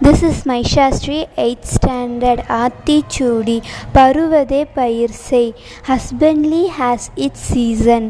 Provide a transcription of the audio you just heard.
This is Maishastri 8th standard Aathichoodi பருவதே பயிர் செய் husbandly has its season